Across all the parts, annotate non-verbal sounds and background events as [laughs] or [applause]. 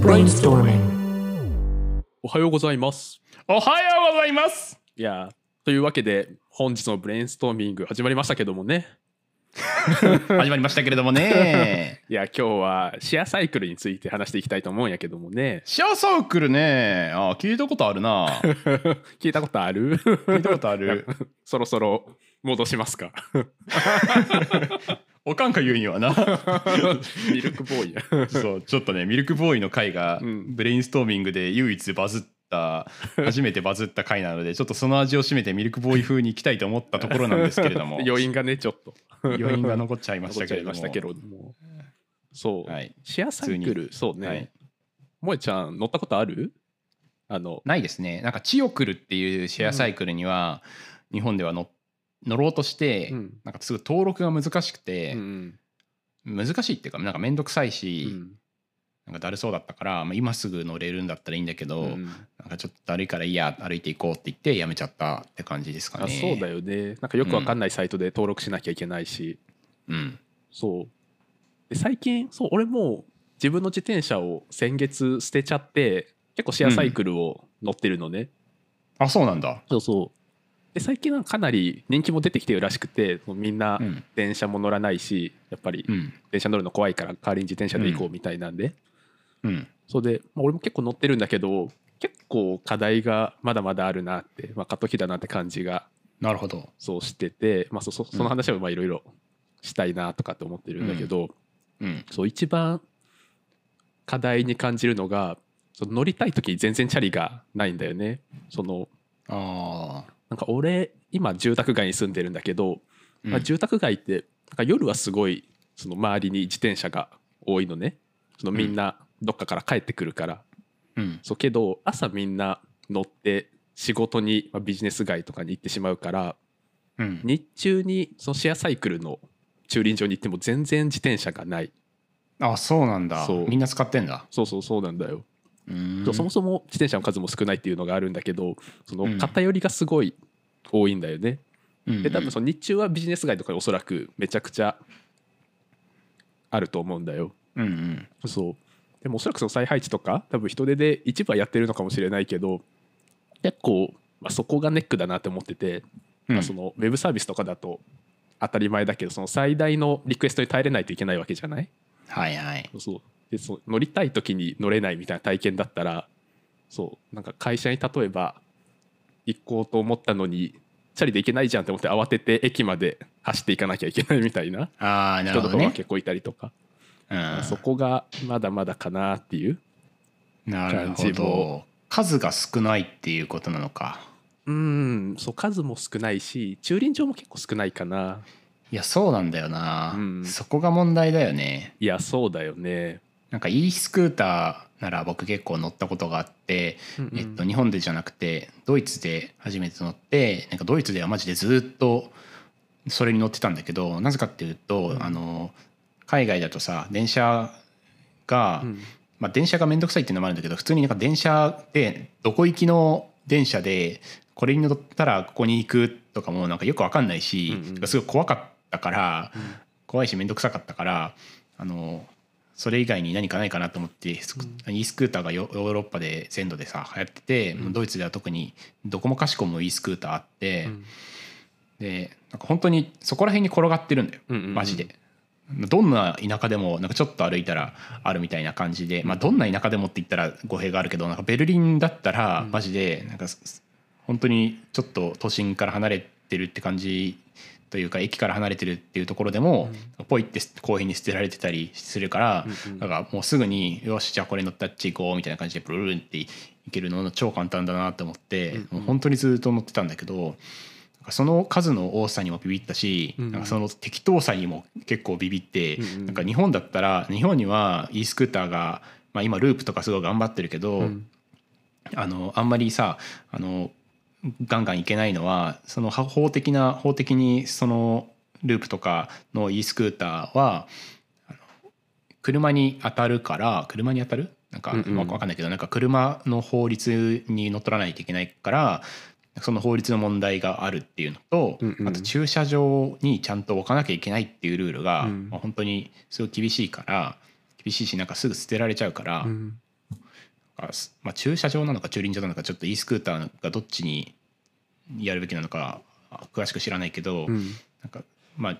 Brainstorming. おはようございます。おはようございますいやーというわけで本日のブレインストーミング始まりましたけどもね。[laughs] 始まりましたけれどもねいや今日はシェアサイクルについて話していきたいと思うんやけどもね。シェアサークルねあ聞いたことあるな [laughs] 聞いたことある？聞いたことある [laughs] そろそろ戻しますか。おかんが言うにはな。[laughs] ミルクボーイや。そうちょっとねミルクボーイの回がうん。ブレインストーミングで唯一バズった初めてバズった回なのでちょっとその味を占めてミルクボーイ風にいきたいと思ったところなんですけれども。[laughs] 余韻がねちょっと。余韻が残っちゃいましたけれども。そう、はい。シェアサイクルそうね。はい。萌ちゃん乗ったことある？あの。ないですね。なんかチオクルっていうシェアサイクルには日本では乗乗ろうとして、うん。なんかすごい登録が難しくて、うん難しいっていうかなんか面倒くさいうん。し、なんかだるそうだったから、まあ、今すぐ乗れるんだったらいいんだけど、うんなんかちょっとだるいからいいや歩いていこうって言ってやめちゃったって感じですかあね。そうだよね。なんかよくわかんないサイトで登録しなきゃいけないし、うん。そう。で最近そう俺も自分の自転車を先月捨てちゃって結構シェアサイクルを乗ってるのね、あそうなんだ。そうそうで最近はかなり人気も出てきてるらしくてみんなうん。電車も乗らないしやっぱりうん。電車乗るの怖いから代わりに自転車で行こうみたいなんで、うん。それで、まあ、俺も結構乗ってるんだけど結構課題がまだまだあるなって、まあ、過渡期だなって感じがなるほど。そうしてて、まあ、そそその話はまあいろいろしたいなとかって思ってるんだけど、うん。そう一番課題に感じるのがその乗りたい時に全然チャリがないんだよね。そのああ。なんか俺今住宅街に住んでるんだけど、うん。まあ、住宅街ってなんか夜はすごいその周りに自転車が多いのね。そのみんなどっかから帰ってくるから、うん。そうけど朝みんな乗って仕事に、まあ、ビジネス街とかに行ってしまうからうん。日中にそのシェアサイクルの駐輪場に行っても全然自転車がない。あそうなんだ。そう。みんな使ってんだ。そうそうそうなんだよ、そもそも自転車の数も少ないっていうのがあるんだけどそのうん。偏りがすごい多いんだよね、うん。で多分その日中はビジネス街とかにおそらくめちゃくちゃあると思うんだよ。うんうん。そう。でもおそらくその再配置とか多分人手で一部はやってるのかもしれないけど結構、まあ、そこがネックだなって思ってて、うん。まあ、そのウェブサービスとかだと当たり前だけどその最大のリクエストに耐えれないといけないわけじゃない？はいはい。そうでそう乗りたい時に乗れないみたいな体験だったらそうなんか会社に例えば行こうと思ったのにチャリで行けないじゃんって思って慌てて駅まで走っていかなきゃいけないみたいなああなる人とほどね。かが結構いたりとか、うん。そこがまだまだかなっていうなる感じほも。ど。数が少ないっていうことなのか。うんそう数も少ないし駐輪場も結構少ないかな。いやそうなんだよな、うん。そこが問題だよね。いやそうだよね、なんか e スクーターなら僕結構乗ったことがあって、うんうん。えっと、日本でじゃなくてドイツで初めて乗ってなんかドイツではマジでずっとそれに乗ってたんだけどなぜかっていうと、あの海外だとさ電車が、うん。まあ、電車が面倒くさいっていうのもあるんだけど普通になんか電車でどこ行きの電車でこれに乗ったらここに行くとかもなんかよく分かんないし、うんうん。すごい怖かったから、怖いし面倒くさかったからあのそれ以外に何かないかなと思って、e スクーターがヨヨーロッパで全土でさ流行ってて、うん。ドイツでは特にどこもかしこも e スクーターあって、うん。でなんか本当にそこら辺に転がってるんだよ、マジで。どんな田舎でもなんかちょっと歩いたらあるみたいな感じで、まあ、どんな田舎でもって言ったら語弊があるけどなんかベルリンだったらマジでなんかす本当にちょっと都心から離れてるって感じというか駅から離れてるっていうところでもポイって公園に捨てられてたりするからうんうん。だからもうすぐに「よしじゃあこれ乗ったっち行こう」みたいな感じでプルルンっていけるの超簡単だなと思ってうんうん。もう本当にずっと乗ってたんだけど。その数の多さにもビビったし、うんなんかその適当さにも結構ビビって、なんか日本だったら日本には e スクーターが、まあ、今ループとかすごい頑張ってるけど、うん。あのあんまりさあのガンガンいけないのはその法的な法的にそのループとかの e スクーターは車に当たるから車に当たる？なんかうんうん。わかんないけどなんか車の法律にのっとらないといけないからその法律の問題があるっていうのと、あと駐車場にちゃんと置かなきゃいけないっていうルールが、うん。まあ本当にすごい厳しいから厳しいしなんかすぐ捨てられちゃうから、まあ、駐車場なのか駐輪場なのかちょっと e スクーターがどっちにやるべきなのかあ詳しく知らないけど、うん。なんかまあ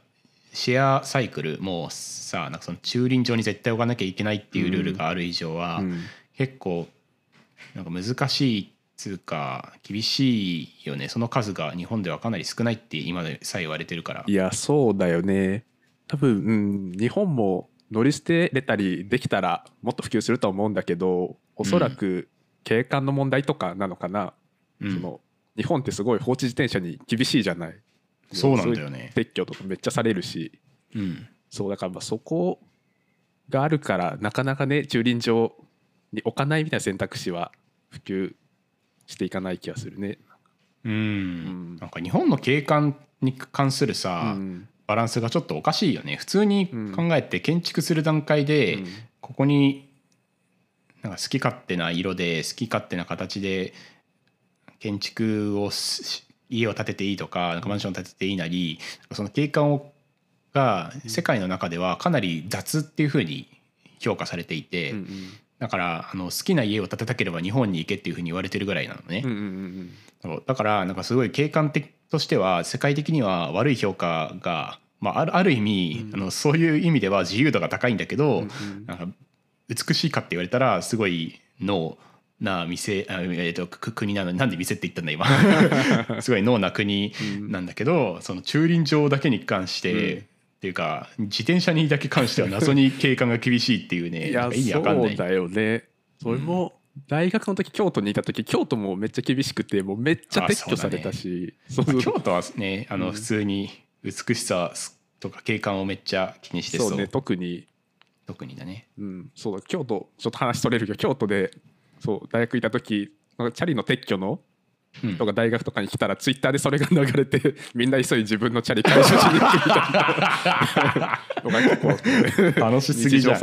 シェアサイクルもさなんかその駐輪場に絶対置かなきゃいけないっていうルールがある以上は、うん。結構なんか難しいっつうか厳しいよね。その数が日本ではかなり少ないって今でさえ言われてるから。いやそうだよね。多分、うん、日本も乗り捨てれたりできたらもっと普及するとは思うんだけどおそらく景観の問題とかなのかな、うん。その日本ってすごい放置自転車に厳しいじゃない。そうなんだよね。撤去とかめっちゃされるし。うん。そうだからまあそこがあるからなかなかね駐輪場に置かないみたいな選択肢は普及していかない気がするね。うん。ん。なんか日本の景観に関するさ、うん。バランスがちょっとおかしいよね。普通に考えて建築する段階で、うん。ここになんか好き勝手な色で好き勝手な形で建築をし家を建てていいとかなんかマンション建てていいなりその景観をが世界の中ではかなり雑っていうふうに評価されていて、うんうんだからあの好きな家を建てたければ日本に行けっていうふうに言われてるぐらいなのね。うんうんうんだからなんかすごい景観的としては世界的には悪い評価が、まあ、あるある意味、うん。あのそういう意味では自由度が高いんだけど、うんうん。なんか美しいかって言われたらすごいノーな店あ、えー、とく国なのになんで店って言ったんだ今。[laughs] すごいノーな国うん。なんだけどその駐輪場だけに関して、うん。っていうか自転車にだけ関しては謎に景観が厳しいっていうねいや意味わかんない。そうだよね。それも大学の時京都にいた時京都もめっちゃ厳しくてもうめっちゃ撤去されたし。そうま京都はねあうん。の普通に美しさとか景観をめっちゃ気にしてそう。そうね特に、特にだね。うん、そうだ。京都ちょっと話取れるけど京都でそう大学いた時なんかチャリの撤去のうん。とか大学とかに来たらツイッターでそれが流れて [laughs] みんな急い自分のチャリ回収しに行くみたいな。[laughs] 楽しすぎじゃん。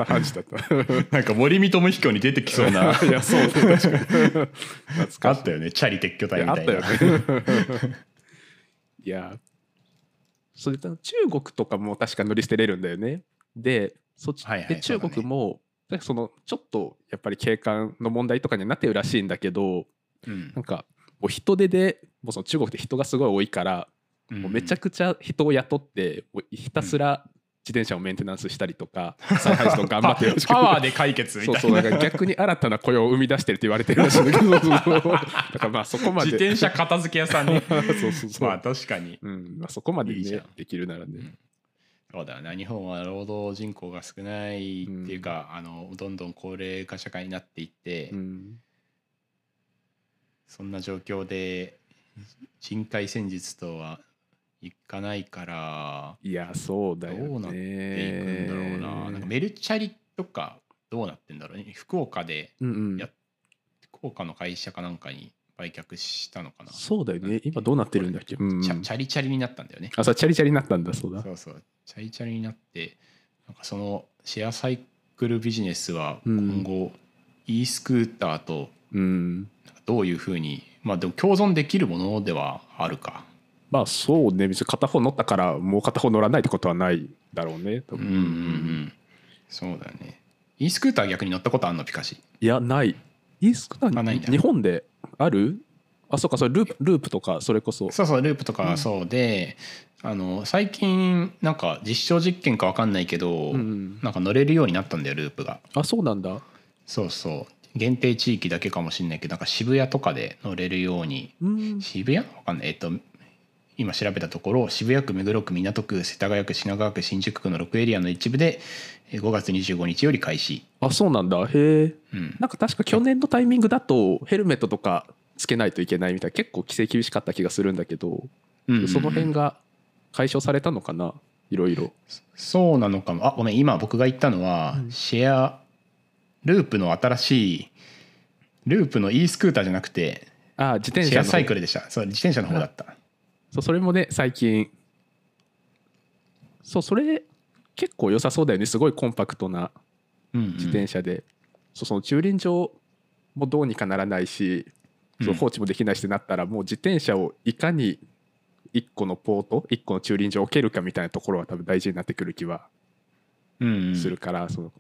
なんか森見智彦に出てきそうな。[laughs] いやそうね確かに。懐かしい。あったよね。チャリ撤去隊みあったたいなよね。いやそれと中国とかも確か乗り捨てれるんだよね。でそっち、はいはいで中国もなんかそのちょっとやっぱり景観の問題とかにはなってるらしいんだけどうん。なんかもう人手でもうその中国って人がすごい多いから、もうめちゃくちゃ人を雇ってひたすら自転車をメンテナンスしたりとか、[laughs] 再配送頑張ってるらしくてパワーで解決みたいうな。そそうだから逆に新たな雇用を生み出してるって言われてるらしいんだけど。そうそうだからまあそこまで。自転車片付け屋さんね [laughs] そうそうそう、まあ確かに。うん。まあ、そこまで、ね、いできるならね、うんそうだよな日本は労働人口が少ないっていうか、あのどんどん高齢化社会になっていって、うん。そんな状況で人海戦術とはいかないからいやそうだよね。どうなっていくんだろうな。なんかメルチャリとかどうなってんだろうね。福岡でうんうん。や福岡の会社かなんかに売却したのかな、そうだよね。今どうなってるんだっけ、うんうん。チャチャリチャリになったんだよね。あそうチャリチャリになったんだ。そうだ。そうそう。チャリチャリになってなんかそのシェアサイクルビジネスはうん。今後、e スクーターとうん。どういうふうにまあでも共存できるものではあるか。まあそうね。別に片方乗ったからもう片方乗らないってことはないだろうね。うんうんうん。そうだよね e スクーター逆に乗ったことあんの？ピカシ。いやない。いいスクーター日本である？あそうかそれループループとかそれこそ。そうそうループとかはそうで、あの最近なんか実証実験か分かんないけど、うんなんか乗れるようになったんだよループが。あそうなんだ。そうそう。限定地域だけかもしれないけどなんか渋谷とかで乗れるように。うん。渋谷？わかんない。えっと今調べたところ渋谷区目黒区港区世田谷区品川区新宿区の6エリアの一部でえー5月25日より開始、あそうなんだ。へえうん、なんか確か去年のタイミングだとヘルメットとかつけないといけないみたいな結構規制厳しかった気がするんだけど、うんその辺が解消されたのかないろいろ。そうなのかも。あごめん。今僕が言ったのは、うん。シェアループの新しいループの e スクーターじゃなくてあ自転シェアサイクルでした。そう自転車の方だったそうそれもね最近。そうそれ結構良さそうだよね。すごいコンパクトな自自転車で、そうその駐輪場もどうにかならないし、そううん放置もできないしってなったらもう自転車をいかに1個のポート1個の駐輪場を置けるかみたいなところは多分大事になってくる気はうんうん。するから、その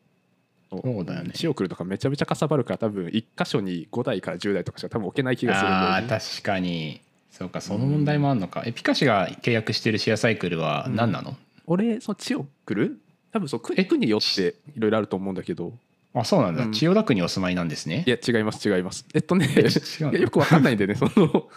そう。だよね。チオクルとかめちゃめちゃかさばるから多分1箇所に5台から10台とかしか多分置けない気がするあ確かにそうかその問題もあるのか、えピカシが契約してるシェアサイクルは何なの、俺そのチオクル多分そう区区によっていろいろあると思うんだけど。あそうなんだ、うん。千代田区にお住まいなんですね。いや違います違います。え？っとね [laughs] よくわかんないんでね。その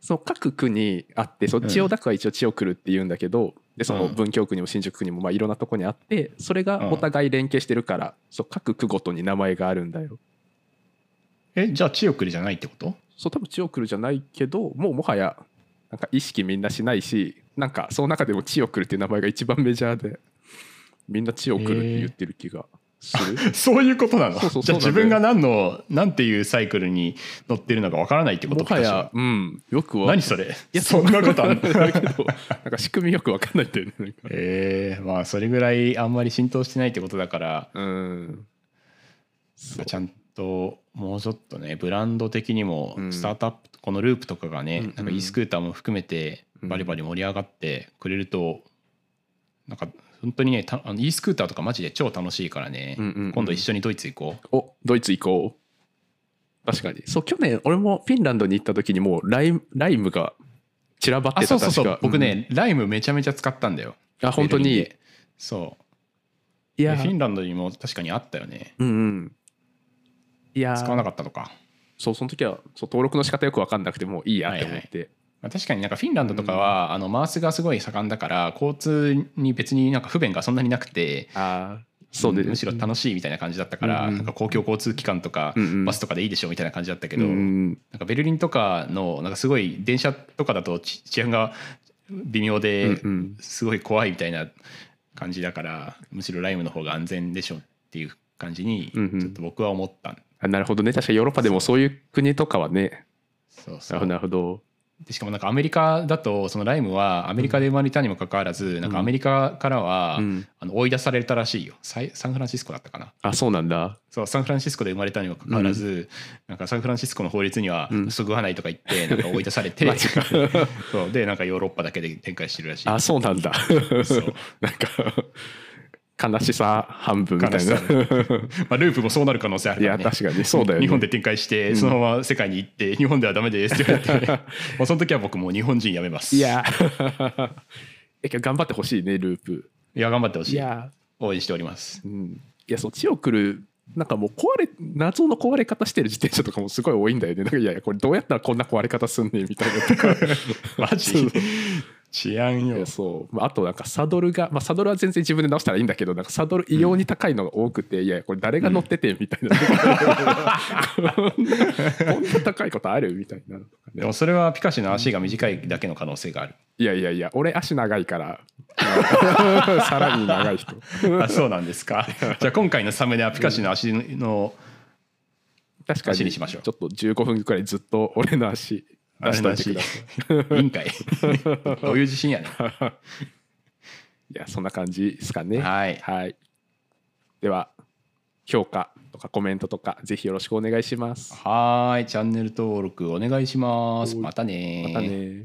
そう各区にあってそううん。千代田区は一応千代来るって言うんだけどでそのうん。文京区にも新宿区にもまあいろんなとこにあってそれがお互い連携してるからそう各区ごとに名前があるんだよ。えじゃあ千代来るじゃないってこと？そう多分千代来るじゃないけどもうもはやなんか意識みんなしないしなんかその中でも千代来るっていう名前が一番メジャーでみんな千代来るって言ってる気がする、そういうことなの？そうそうじゃあ自分が何の何ていうサイクルに乗ってるのかわからないってこともはやうんよくは何それ？いやそんなことあるの？だけどなんか仕組みよくわかんないんだよねなんかえー、まあそれぐらいあんまり浸透してないってことだからうん。ちゃんともうちょっとねブランド的にもうん。スタートアップ、このループとかがね、うん。うんなんか e スクーターも含めてバリバリ盛り上がってくれると、なんか本当にねたあの e スクーターとかマジで超楽しいからね、うんうんうん。今度一緒にドイツ行こう。おドイツ行こう。確かに。そう去年俺もフィンランドに行った時にもうライムライムが散らばってたあそうそう僕ね、ライムめちゃめちゃ使ったんだよ。うんあ本当に。そう。いや。でフィンランドにも確かにあったよね。うんうんいや使わなかったのか、そうその時はそう登録の仕方よく分かんなくてもういいやって思って、まあ、確かになんかフィンランドとかは、あのマースがすごい盛んだから交通に別になんか不便がそんなになくてああそうでむしろ楽しいみたいな感じだったから、うんうん。なんか公共交通機関とか、うんうん。バスとかでいいでしょみたいな感じだったけけど、なんかベルリンとかのなんかすごい電車とかだとち治安が微妙でうんうん。すごい怖いみたいな感じだからむしろライムの方が安全でしょっていう感じにうんうん。ちょっと僕は思った、あなるほどね。確かヨーロッパでもそう。いう国とかはね。そうそう。なるほどでしかもなんかアメリカだとそのライムはアメリカで生まれたにもかかわらず、なんかアメリカからは、うん。あの追い出されたらしいよ。サイサンフランシスコだったかな。あそうなんだ。そうサンフランシスコで生まれたにもかかわらず、なんかサンフランシスコの法律にはうん。そぐわないとか言って [laughs] なんか追い出されて、マジかそう。でなんかヨーロッパだけで展開してるらしい。あそうなんだ。そう。[laughs] なんか悲しさ半分みたいな。[laughs] まあ、ループもそうなる可能性あるいからね。や確かにそうだよね。日本で展開してそのまま世界に行って、日本ではダメですって言われて、[laughs] もうその時は僕もう日本人やめます。[laughs] いや。頑張ってほしいねループ。いや頑張ってほしい。応援しております。うん。いやそう千代来るなんかもう壊れ謎の壊れ方してる自転車とかもすごい多いんだよね。なんかいやいやこれどうやったらこんな壊れ方すんねんみたいなとか。マジ治安よ。そう、まあ、あとなんかサドルが、まあ、サドルは全然自分で直したらいいんだけどなんかサドル異様に高いのが多くて、いやいやこれ誰が乗っててみたいな、こんな高いことあるみたいなのとかね。でもそれはピカシの足が短いだけの可能性がある。いやいやいや俺足長いから。[laughs] さらに長い人。[laughs] あそうなんですか。[laughs] じゃあ今回のサムネはピカシの足の確かに。足にしましょう。ちょっと15分くらいずっと俺の足出しといてください。いい。んかいどういう自信やねん。いやそんな感じですかね。はい。はい、では評価とかコメントとかぜひよろしくお願いします。はーい。チャンネル登録お願いします。またねまたね.